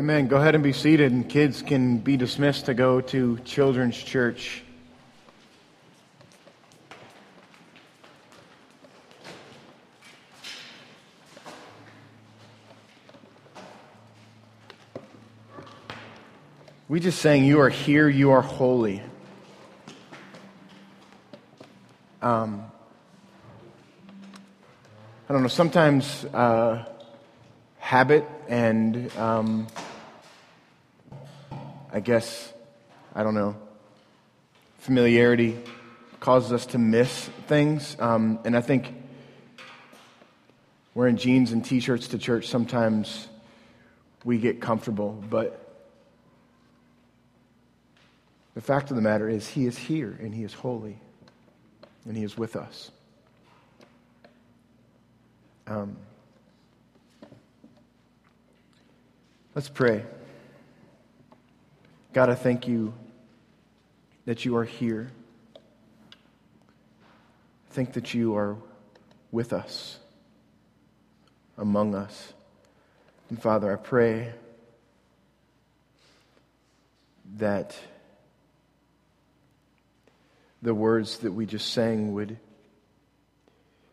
Amen. Go ahead and be seated, and kids can be dismissed to go to Children's Church. We just sang, You are here, you are holy. Um, I don't know, sometimes uh, habit and um, I guess, I don't know, familiarity causes us to miss things. Um, and I think wearing jeans and t shirts to church, sometimes we get comfortable, but the fact of the matter is, He is here and He is holy and He is with us. Um, let's pray. God, I thank you that you are here. I think that you are with us, among us. And Father, I pray that the words that we just sang would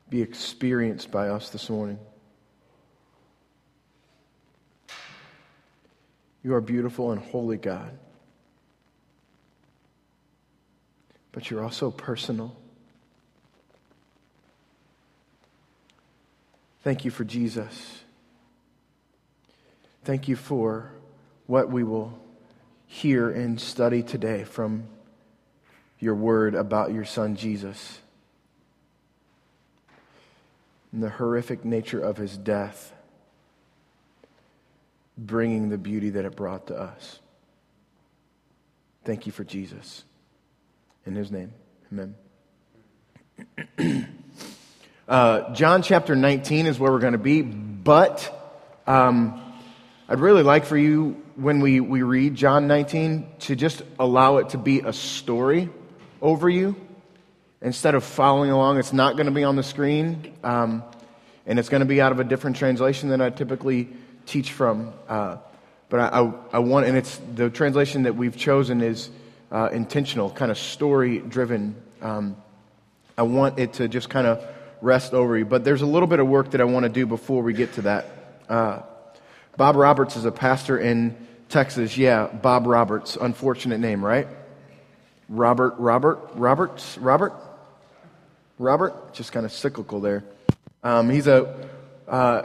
be experienced by us this morning. You are beautiful and holy, God. But you're also personal. Thank you for Jesus. Thank you for what we will hear and study today from your word about your son Jesus and the horrific nature of his death, bringing the beauty that it brought to us. Thank you for Jesus. In his name, amen. uh, John chapter 19 is where we're going to be, but um, I'd really like for you, when we, we read John 19, to just allow it to be a story over you. Instead of following along, it's not going to be on the screen, um, and it's going to be out of a different translation than I typically teach from. Uh, but I, I, I, want, and it's the translation that we've chosen is uh, intentional, kind of story driven. Um, I want it to just kind of rest over you. But there's a little bit of work that I want to do before we get to that. Uh, Bob Roberts is a pastor in Texas. Yeah, Bob Roberts. Unfortunate name, right? Robert, Robert, Roberts, Robert, Robert, just kind of cyclical there. Um, he's a, uh,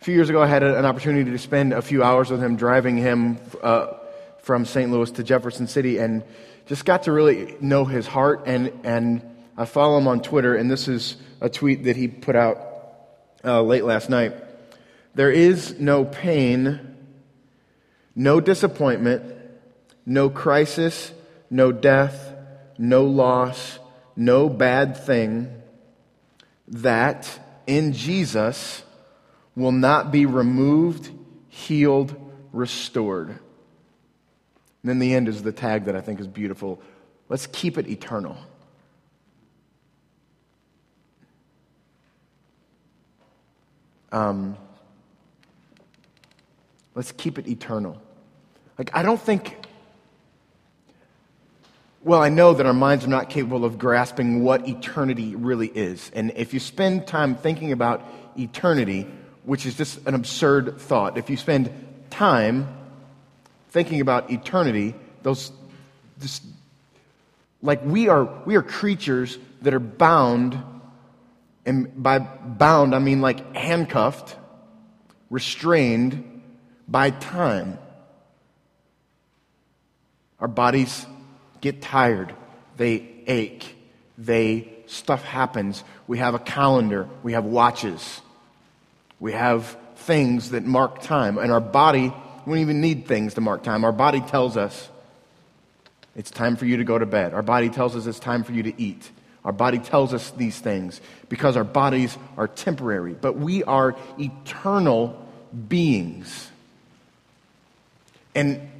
a few years ago, I had an opportunity to spend a few hours with him, driving him uh, from St. Louis to Jefferson City, and just got to really know his heart. And, and I follow him on Twitter, and this is a tweet that he put out uh, late last night. There is no pain, no disappointment, no crisis, no death, no loss, no bad thing that in Jesus will not be removed, healed, restored. And then the end is the tag that I think is beautiful. Let's keep it eternal. Um, let's keep it eternal. Like, I don't think well, I know that our minds are not capable of grasping what eternity really is. And if you spend time thinking about eternity, which is just an absurd thought, if you spend time thinking about eternity, those just like we are we are creatures that are bound and by bound I mean like handcuffed, restrained by time. Our bodies get tired, they ache, they stuff happens. We have a calendar, we have watches, we have things that mark time, and our body, we don't even need things to mark time. Our body tells us it's time for you to go to bed. Our body tells us it's time for you to eat. Our body tells us these things because our bodies are temporary, but we are eternal beings. And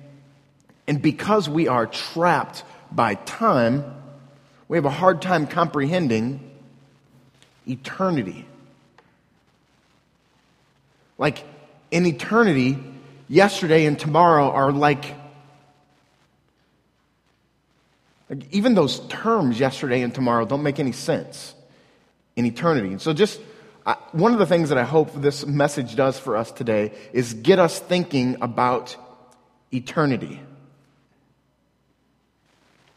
and because we are trapped by time, we have a hard time comprehending eternity. Like in eternity, yesterday and tomorrow are like, like even those terms, yesterday and tomorrow, don't make any sense in eternity. And so, just I, one of the things that I hope this message does for us today is get us thinking about eternity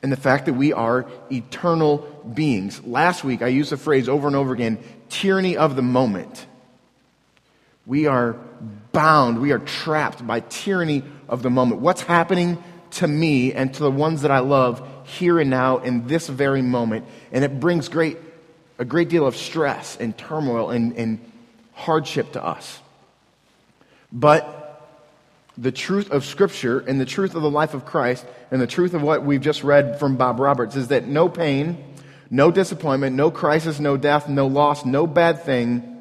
and the fact that we are eternal beings. Last week, I used the phrase over and over again tyranny of the moment. We are bound, we are trapped by tyranny of the moment. What's happening to me and to the ones that I love here and now in this very moment? And it brings great, a great deal of stress and turmoil and, and hardship to us. But the truth of Scripture and the truth of the life of Christ and the truth of what we've just read from Bob Roberts is that no pain, no disappointment, no crisis, no death, no loss, no bad thing.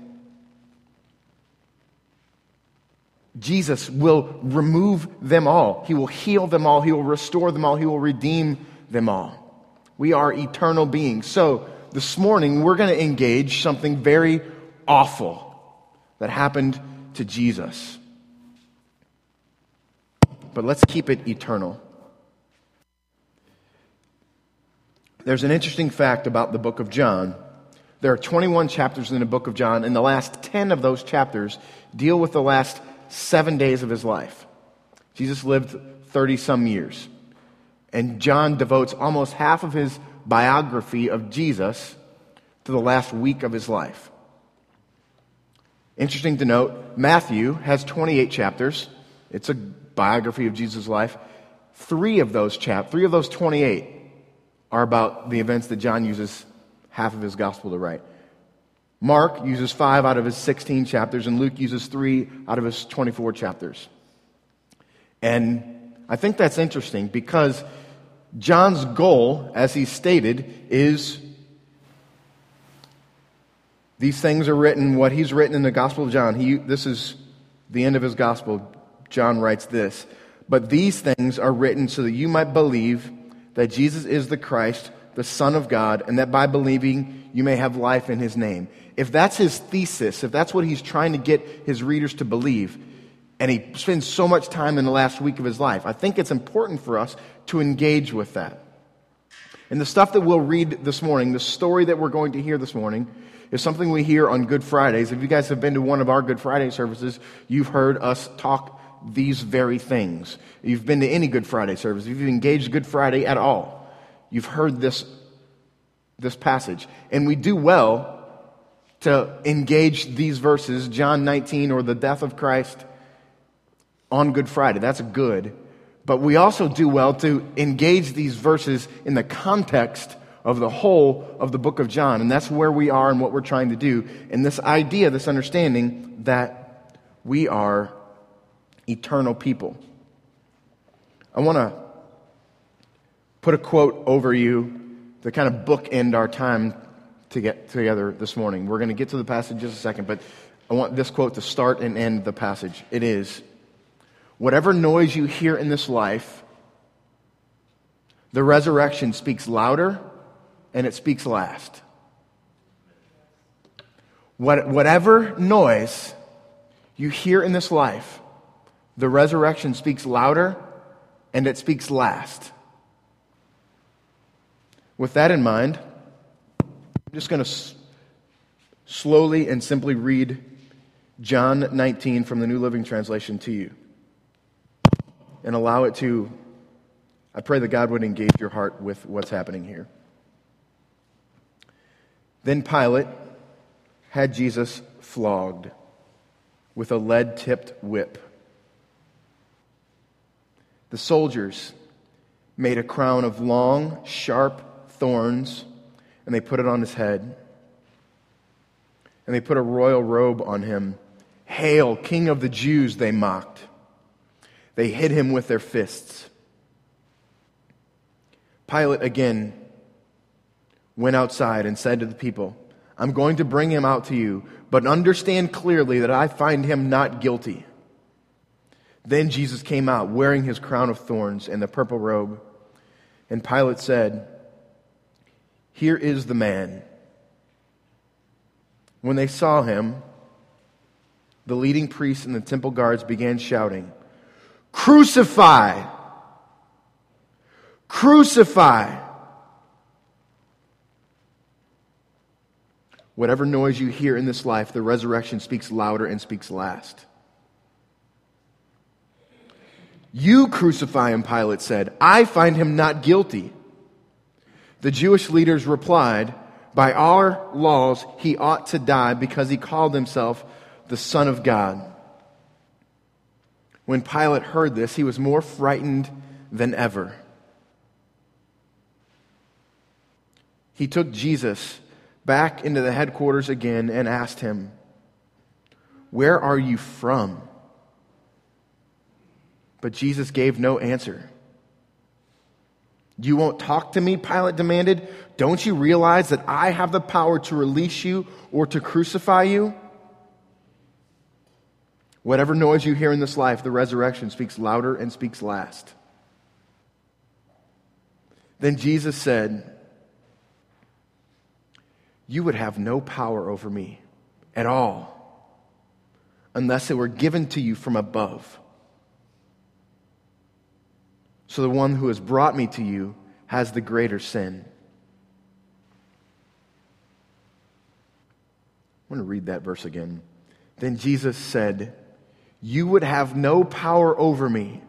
Jesus will remove them all. He will heal them all. He will restore them all. He will redeem them all. We are eternal beings. So, this morning, we're going to engage something very awful that happened to Jesus but let's keep it eternal. There's an interesting fact about the book of John. There are 21 chapters in the book of John, and the last 10 of those chapters deal with the last seven days of his life. Jesus lived 30 some years. And John devotes almost half of his biography of Jesus to the last week of his life. Interesting to note, Matthew has 28 chapters. It's a biography of Jesus' life, three of those chap, three of those 28 are about the events that John uses half of his gospel to write. Mark uses five out of his 16 chapters, and Luke uses three out of his 24 chapters. And I think that's interesting because John's goal, as he stated, is these things are written, what he's written in the Gospel of John. He, this is the end of his Gospel. John writes this But these things are written so that you might believe that Jesus is the Christ, the Son of God, and that by believing you may have life in his name. If that's his thesis, if that's what he's trying to get his readers to believe, and he spends so much time in the last week of his life, I think it's important for us to engage with that. And the stuff that we'll read this morning, the story that we're going to hear this morning, is something we hear on Good Fridays. If you guys have been to one of our Good Friday services, you've heard us talk these very things. You've been to any Good Friday service, if you've engaged Good Friday at all, you've heard this, this passage. And we do well to engage these verses, John 19 or the death of Christ, on Good Friday. That's good. But we also do well to engage these verses in the context of the whole of the book of John. And that's where we are and what we're trying to do. And this idea, this understanding that we are eternal people. I want to put a quote over you to kind of bookend our time to get together this morning. We're going to get to the passage in just a second, but I want this quote to start and end the passage. It is Whatever noise you hear in this life, the resurrection speaks louder and it speaks last. What, whatever noise you hear in this life, the resurrection speaks louder and it speaks last. With that in mind, just going to s- slowly and simply read John 19 from the New Living Translation to you and allow it to, I pray that God would engage your heart with what's happening here. Then Pilate had Jesus flogged with a lead tipped whip the soldiers made a crown of long, sharp thorns, and they put it on his head. And they put a royal robe on him. Hail, King of the Jews, they mocked. They hit him with their fists. Pilate again went outside and said to the people, I'm going to bring him out to you, but understand clearly that I find him not guilty. Then Jesus came out wearing his crown of thorns and the purple robe. And Pilate said, Here is the man. When they saw him, the leading priests and the temple guards began shouting, Crucify. Crucify. Whatever noise you hear in this life, the resurrection speaks louder and speaks last. You crucify him, Pilate said. I find him not guilty. The Jewish leaders replied, By our laws, he ought to die because he called himself the Son of God. When Pilate heard this, he was more frightened than ever. He took Jesus back into the headquarters again and asked him, Where are you from? But Jesus gave no answer. You won't talk to me? Pilate demanded. Don't you realize that I have the power to release you or to crucify you? Whatever noise you hear in this life, the resurrection speaks louder and speaks last. Then Jesus said, You would have no power over me at all unless it were given to you from above. So the one who has brought me to you has the greater sin. I want to read that verse again. Then Jesus said, You would have no power over me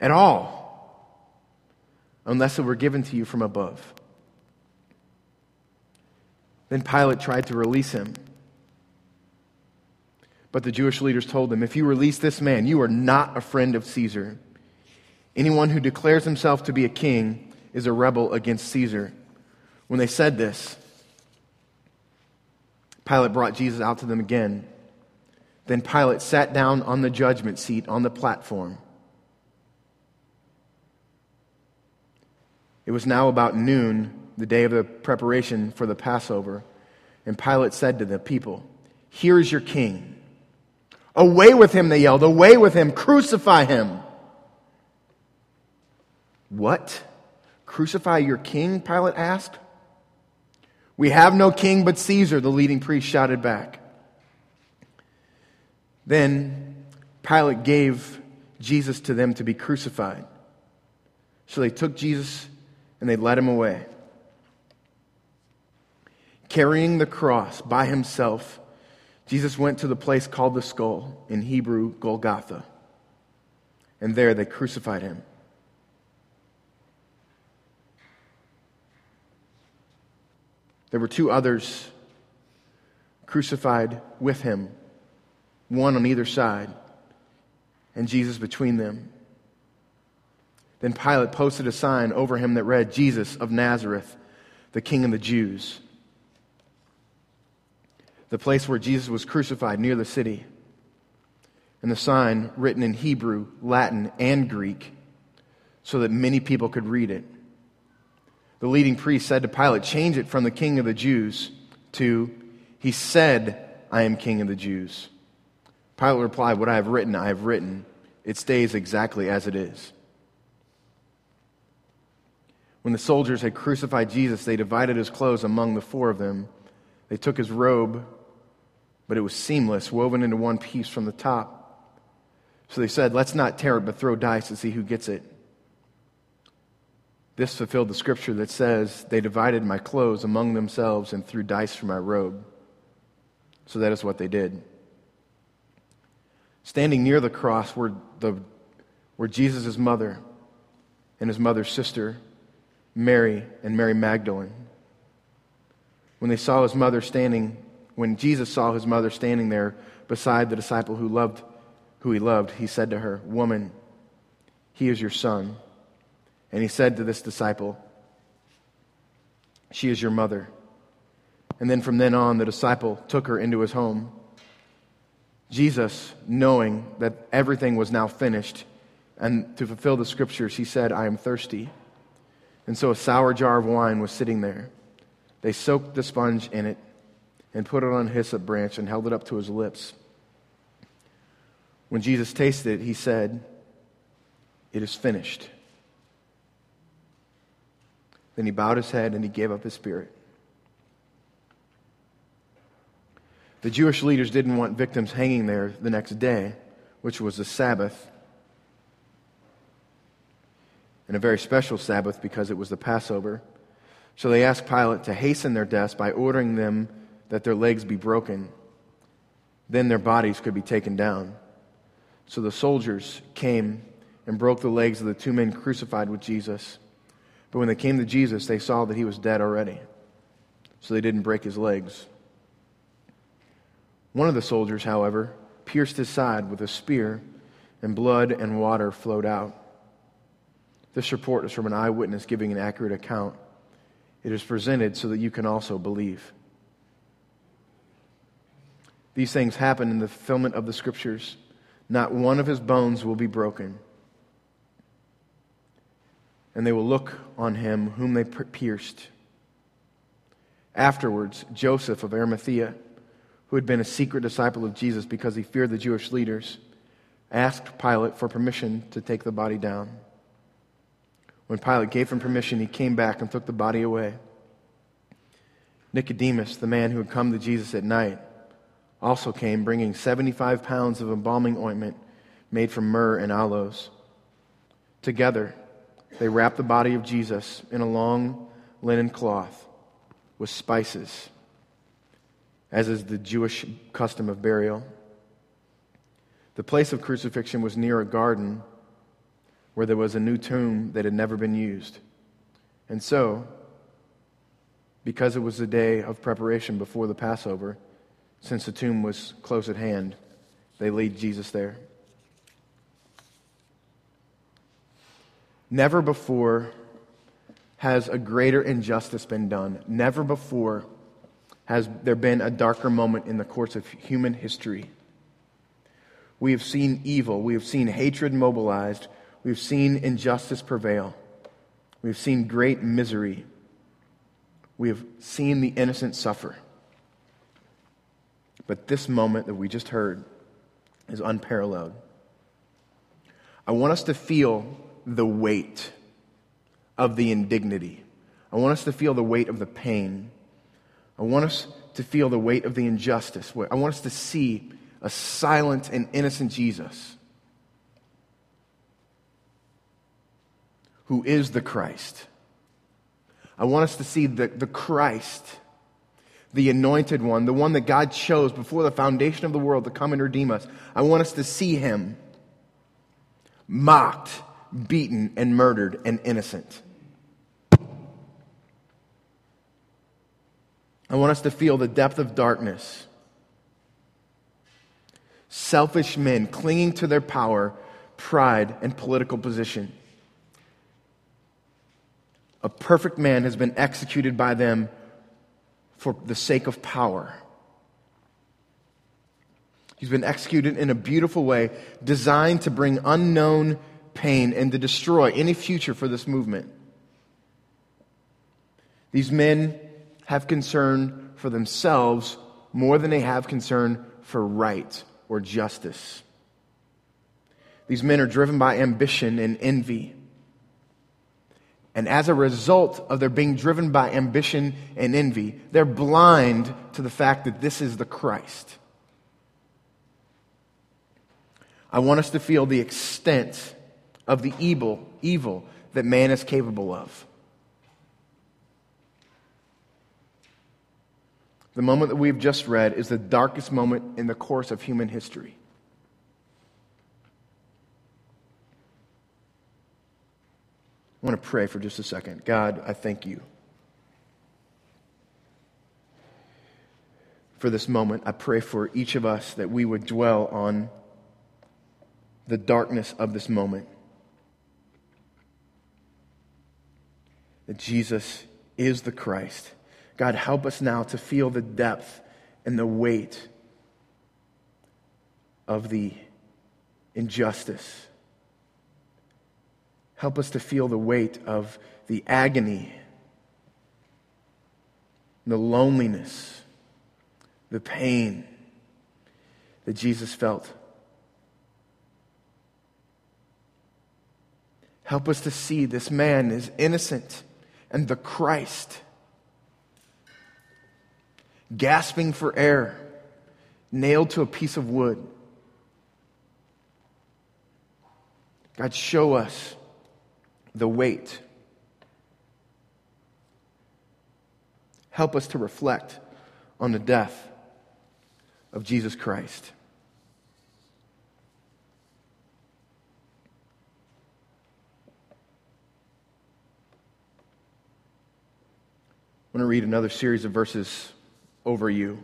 at all unless it were given to you from above. Then Pilate tried to release him. But the Jewish leaders told him, If you release this man, you are not a friend of Caesar. Anyone who declares himself to be a king is a rebel against Caesar. When they said this, Pilate brought Jesus out to them again. Then Pilate sat down on the judgment seat on the platform. It was now about noon, the day of the preparation for the Passover. And Pilate said to the people, Here is your king. Away with him, they yelled. Away with him. Crucify him. What? Crucify your king? Pilate asked. We have no king but Caesar, the leading priest shouted back. Then Pilate gave Jesus to them to be crucified. So they took Jesus and they led him away. Carrying the cross by himself, Jesus went to the place called the skull, in Hebrew, Golgotha. And there they crucified him. There were two others crucified with him, one on either side, and Jesus between them. Then Pilate posted a sign over him that read, Jesus of Nazareth, the King of the Jews. The place where Jesus was crucified near the city. And the sign written in Hebrew, Latin, and Greek so that many people could read it the leading priest said to Pilate, Change it from the king of the Jews to, He said, I am king of the Jews. Pilate replied, What I have written, I have written. It stays exactly as it is. When the soldiers had crucified Jesus, they divided his clothes among the four of them. They took his robe, but it was seamless, woven into one piece from the top. So they said, Let's not tear it, but throw dice to see who gets it. This fulfilled the scripture that says, They divided my clothes among themselves and threw dice for my robe. So that is what they did. Standing near the cross were, the, were Jesus' mother and his mother's sister, Mary and Mary Magdalene. When they saw his mother standing, when Jesus saw his mother standing there beside the disciple who loved who he loved, he said to her, Woman, he is your son. And he said to this disciple, She is your mother. And then from then on, the disciple took her into his home. Jesus, knowing that everything was now finished, and to fulfill the scriptures, he said, I am thirsty. And so a sour jar of wine was sitting there. They soaked the sponge in it and put it on a hyssop branch and held it up to his lips. When Jesus tasted it, he said, It is finished. Then he bowed his head and he gave up his spirit. The Jewish leaders didn't want victims hanging there the next day, which was the Sabbath. and a very special Sabbath because it was the Passover. So they asked Pilate to hasten their deaths by ordering them that their legs be broken. Then their bodies could be taken down. So the soldiers came and broke the legs of the two men crucified with Jesus. But when they came to Jesus, they saw that he was dead already. So they didn't break his legs. One of the soldiers, however, pierced his side with a spear, and blood and water flowed out. This report is from an eyewitness giving an accurate account. It is presented so that you can also believe. These things happen in the fulfillment of the scriptures. Not one of his bones will be broken. And they will look on him whom they pierced. Afterwards, Joseph of Arimathea, who had been a secret disciple of Jesus because he feared the Jewish leaders, asked Pilate for permission to take the body down. When Pilate gave him permission, he came back and took the body away. Nicodemus, the man who had come to Jesus at night, also came bringing 75 pounds of embalming ointment made from myrrh and aloes. Together, they wrapped the body of Jesus in a long linen cloth with spices, as is the Jewish custom of burial. The place of crucifixion was near a garden where there was a new tomb that had never been used. And so, because it was the day of preparation before the Passover, since the tomb was close at hand, they laid Jesus there. Never before has a greater injustice been done. Never before has there been a darker moment in the course of human history. We have seen evil, we have seen hatred mobilized, we've seen injustice prevail, we've seen great misery, we have seen the innocent suffer. But this moment that we just heard is unparalleled. I want us to feel the weight of the indignity. I want us to feel the weight of the pain. I want us to feel the weight of the injustice. I want us to see a silent and innocent Jesus who is the Christ. I want us to see the, the Christ the anointed one, the one that God chose before the foundation of the world to come and redeem us. I want us to see him mocked, beaten, and murdered and innocent. I want us to feel the depth of darkness. Selfish men clinging to their power, pride, and political position. A perfect man has been executed by them for the sake of power. He's been executed in a beautiful way, designed to bring unknown pain and to destroy any future for this movement. These men have concern for themselves more than they have concern for right or justice. These men are driven by ambition and envy. And as a result of their being driven by ambition and envy, they're blind to the fact that this is the Christ. I want us to feel the extent of the evil, evil that man is capable of. The moment that we've just read is the darkest moment in the course of human history. I want to pray for just a second. God, I thank you for this moment. I pray for each of us that we would dwell on the darkness of this moment. That Jesus is the Christ. God, help us now to feel the depth and the weight of the injustice Help us to feel the weight of the agony, the loneliness, the pain that Jesus felt. Help us to see this man is innocent and the Christ, gasping for air, nailed to a piece of wood. God, show us the weight. Help us to reflect on the death of Jesus Christ. I want to read another series of verses over you.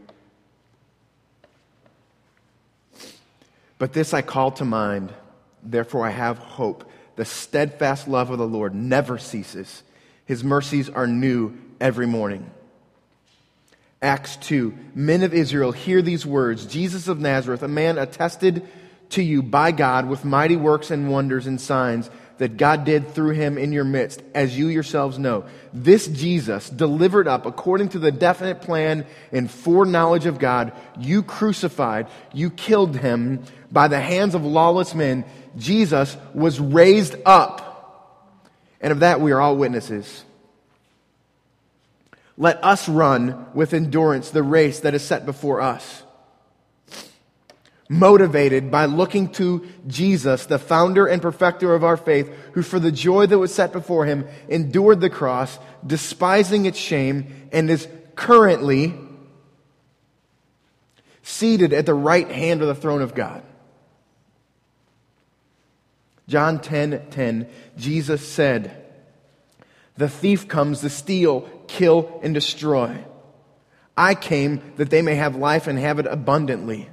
But this I call to mind, therefore I have hope. The steadfast love of the Lord never ceases, His mercies are new every morning. Acts 2 Men of Israel, hear these words Jesus of Nazareth, a man attested to you by God with mighty works and wonders and signs that God did through him in your midst, as you yourselves know. This Jesus, delivered up according to the definite plan and foreknowledge of God, you crucified, you killed him by the hands of lawless men. Jesus was raised up. And of that we are all witnesses. Let us run with endurance the race that is set before us motivated by looking to Jesus, the founder and perfecter of our faith, who for the joy that was set before him endured the cross, despising its shame, and is currently seated at the right hand of the throne of God. John 10 10, Jesus said, The thief comes to steal, kill, and destroy. I came that they may have life and have it abundantly.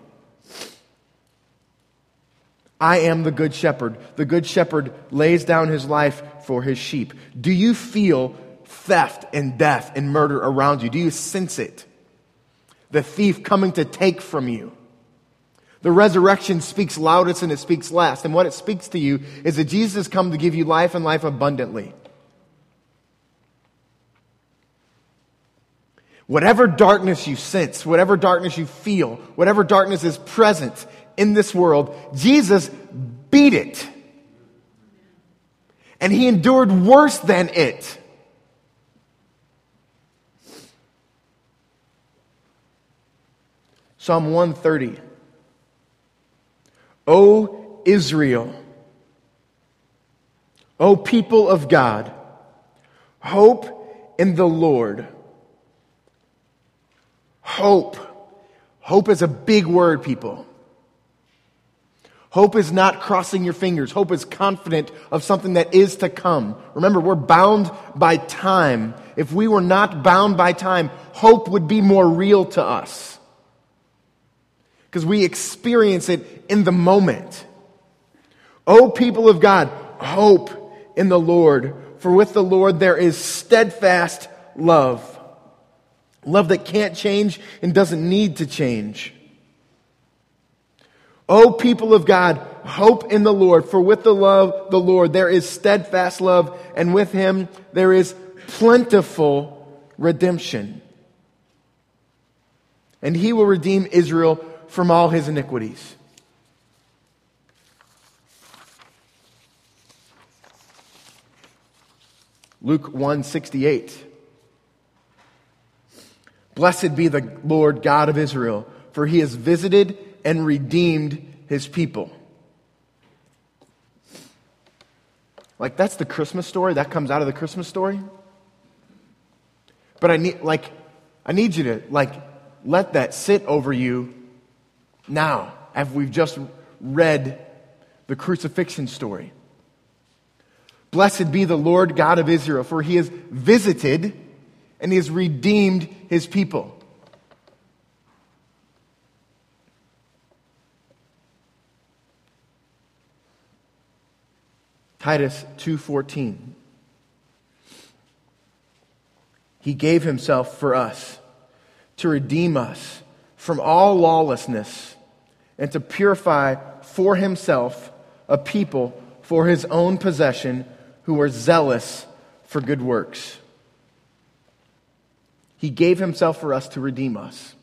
I am the good shepherd. The good shepherd lays down his life for his sheep. Do you feel theft and death and murder around you? Do you sense it? The thief coming to take from you. The resurrection speaks loudest and it speaks last. And what it speaks to you is that Jesus has come to give you life and life abundantly. Whatever darkness you sense, whatever darkness you feel, whatever darkness is present in this world, Jesus beat it. And he endured worse than it. Psalm 130. O Israel, O people of God, hope in the Lord. Hope. Hope is a big word, people. Hope is not crossing your fingers. Hope is confident of something that is to come. Remember, we're bound by time. If we were not bound by time, hope would be more real to us. Because we experience it in the moment. O people of God, hope in the Lord, for with the Lord there is steadfast love. Love that can't change and doesn't need to change. O people of God, hope in the Lord, for with the love, the Lord, there is steadfast love, and with him there is plentiful redemption. And he will redeem Israel from all his iniquities. Luke 168. Blessed be the Lord God of Israel, for he has visited and redeemed his people. Like, that's the Christmas story. That comes out of the Christmas story. But I need, like, I need you to, like, let that sit over you now, after we've just read the crucifixion story. Blessed be the Lord God of Israel, for he has visited and he has redeemed his people. Titus 2:14 He gave himself for us to redeem us from all lawlessness and to purify for himself a people for his own possession who are zealous for good works. He gave himself for us to redeem us.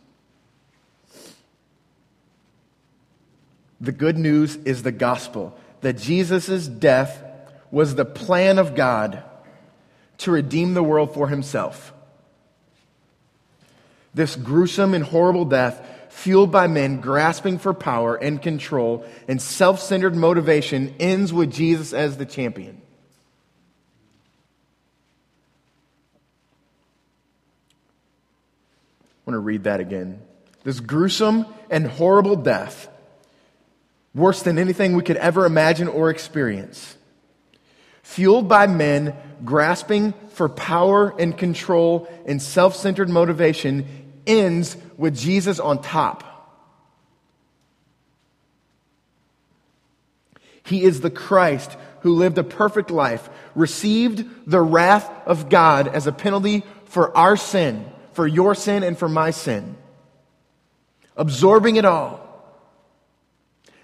The good news is the gospel that Jesus' death was the plan of God to redeem the world for himself. This gruesome and horrible death, fueled by men grasping for power and control and self centered motivation, ends with Jesus as the champion. I want to read that again. This gruesome and horrible death, worse than anything we could ever imagine or experience, fueled by men grasping for power and control and self centered motivation, ends with Jesus on top. He is the Christ who lived a perfect life, received the wrath of God as a penalty for our sin, for your sin and for my sin, absorbing it all,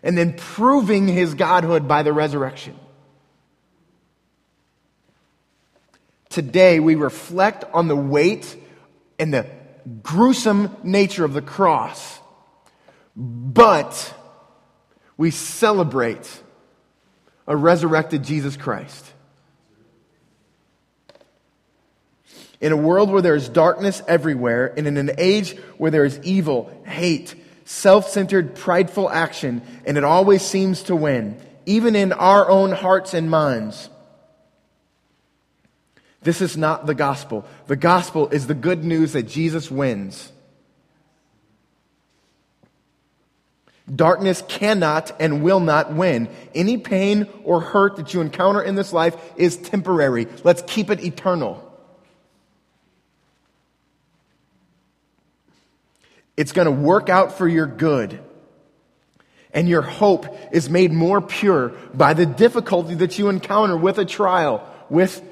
and then proving his godhood by the resurrection. Today, we reflect on the weight and the gruesome nature of the cross, but we celebrate a resurrected Jesus Christ. In a world where there is darkness everywhere, and in an age where there is evil, hate, self centered, prideful action, and it always seems to win, even in our own hearts and minds. This is not the gospel. The gospel is the good news that Jesus wins. Darkness cannot and will not win. Any pain or hurt that you encounter in this life is temporary. Let's keep it eternal. It's going to work out for your good. And your hope is made more pure by the difficulty that you encounter with a trial, with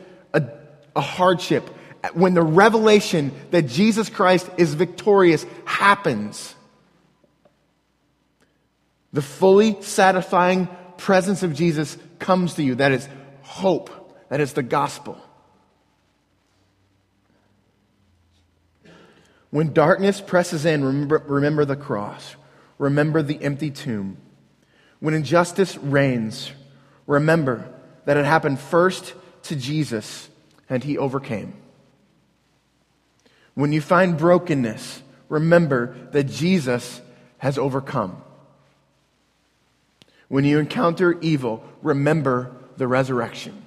a hardship. When the revelation that Jesus Christ is victorious happens the fully satisfying presence of Jesus comes to you. That is hope. That is the gospel. When darkness presses in, remember, remember the cross. Remember the empty tomb. When injustice reigns, remember that it happened first to Jesus and he overcame. When you find brokenness, remember that Jesus has overcome. When you encounter evil, remember the resurrection.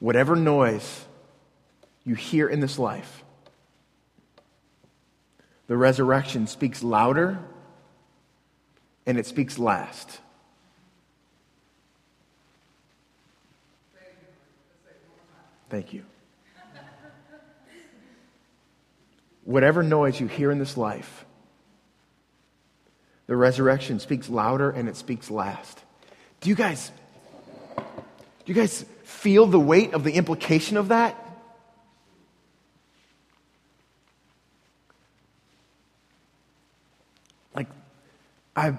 Whatever noise you hear in this life, the resurrection speaks louder and it speaks last. Thank you. Whatever noise you hear in this life, the resurrection speaks louder and it speaks last. Do you guys do you guys feel the weight of the implication of that? Like I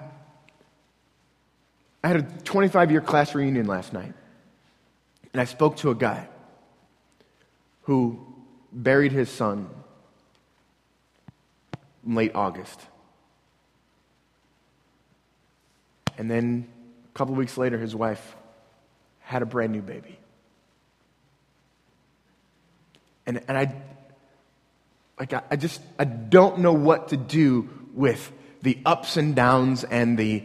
I had a 25 year class reunion last night. And I spoke to a guy who buried his son in late August. And then a couple weeks later, his wife had a brand new baby. And, and I, like, I, I just, I don't know what to do with the ups and downs and the,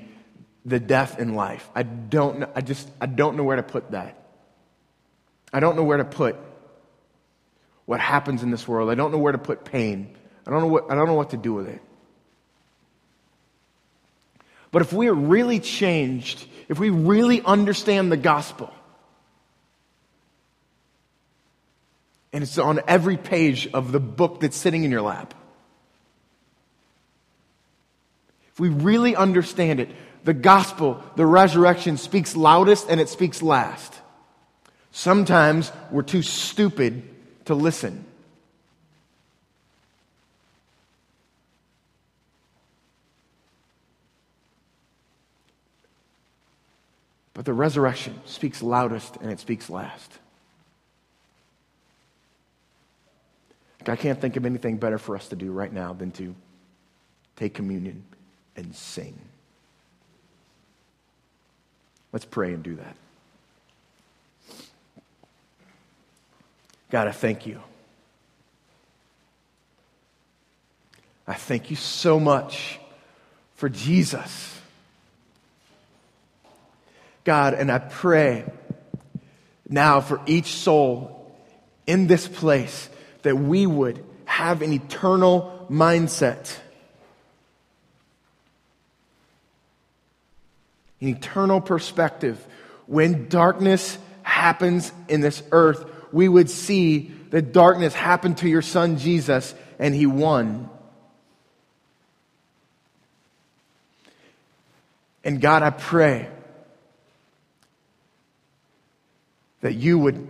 the death in life. I don't know, I just, I don't know where to put that. I don't know where to put what happens in this world. I don't know where to put pain. I don't know what, I don't know what to do with it. But if we are really changed, if we really understand the gospel, and it's on every page of the book that's sitting in your lap, if we really understand it, the gospel, the resurrection speaks loudest and it speaks last. Sometimes we're too stupid to listen. But the resurrection speaks loudest and it speaks last. I can't think of anything better for us to do right now than to take communion and sing. Let's pray and do that. God, I thank you. I thank you so much for Jesus. God, and I pray now for each soul in this place that we would have an eternal mindset. An eternal perspective. When darkness happens in this earth, we would see that darkness happened to your son Jesus and he won. And God, I pray that you would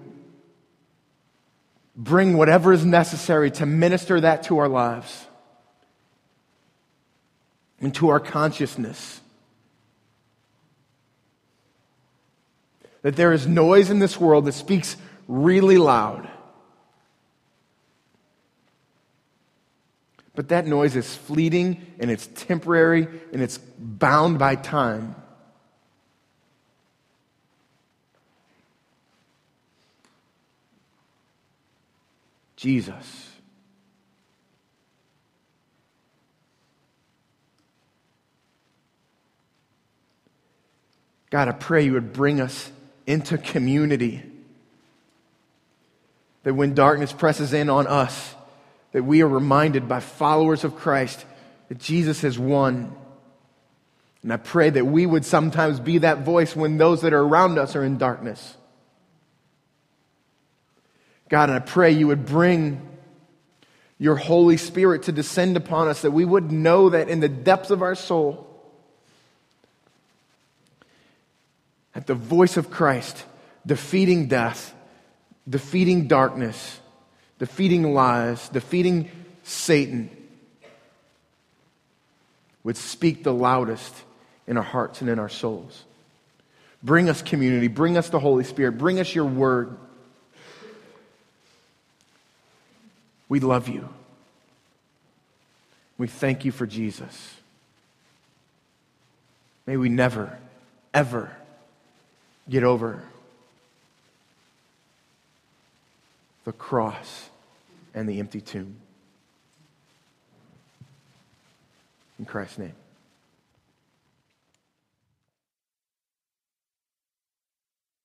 bring whatever is necessary to minister that to our lives and to our consciousness. That there is noise in this world that speaks really loud. But that noise is fleeting and it's temporary and it's bound by time. Jesus. God, I pray you would bring us into community. That when darkness presses in on us, that we are reminded by followers of Christ that Jesus has won. And I pray that we would sometimes be that voice when those that are around us are in darkness. God, and I pray you would bring your Holy Spirit to descend upon us, that we would know that in the depths of our soul, at the voice of Christ, defeating death, defeating darkness, defeating lies, defeating Satan, would speak the loudest in our hearts and in our souls. Bring us community, bring us the Holy Spirit, bring us your word. We love you. We thank you for Jesus. May we never, ever get over the cross and the empty tomb. In Christ's name.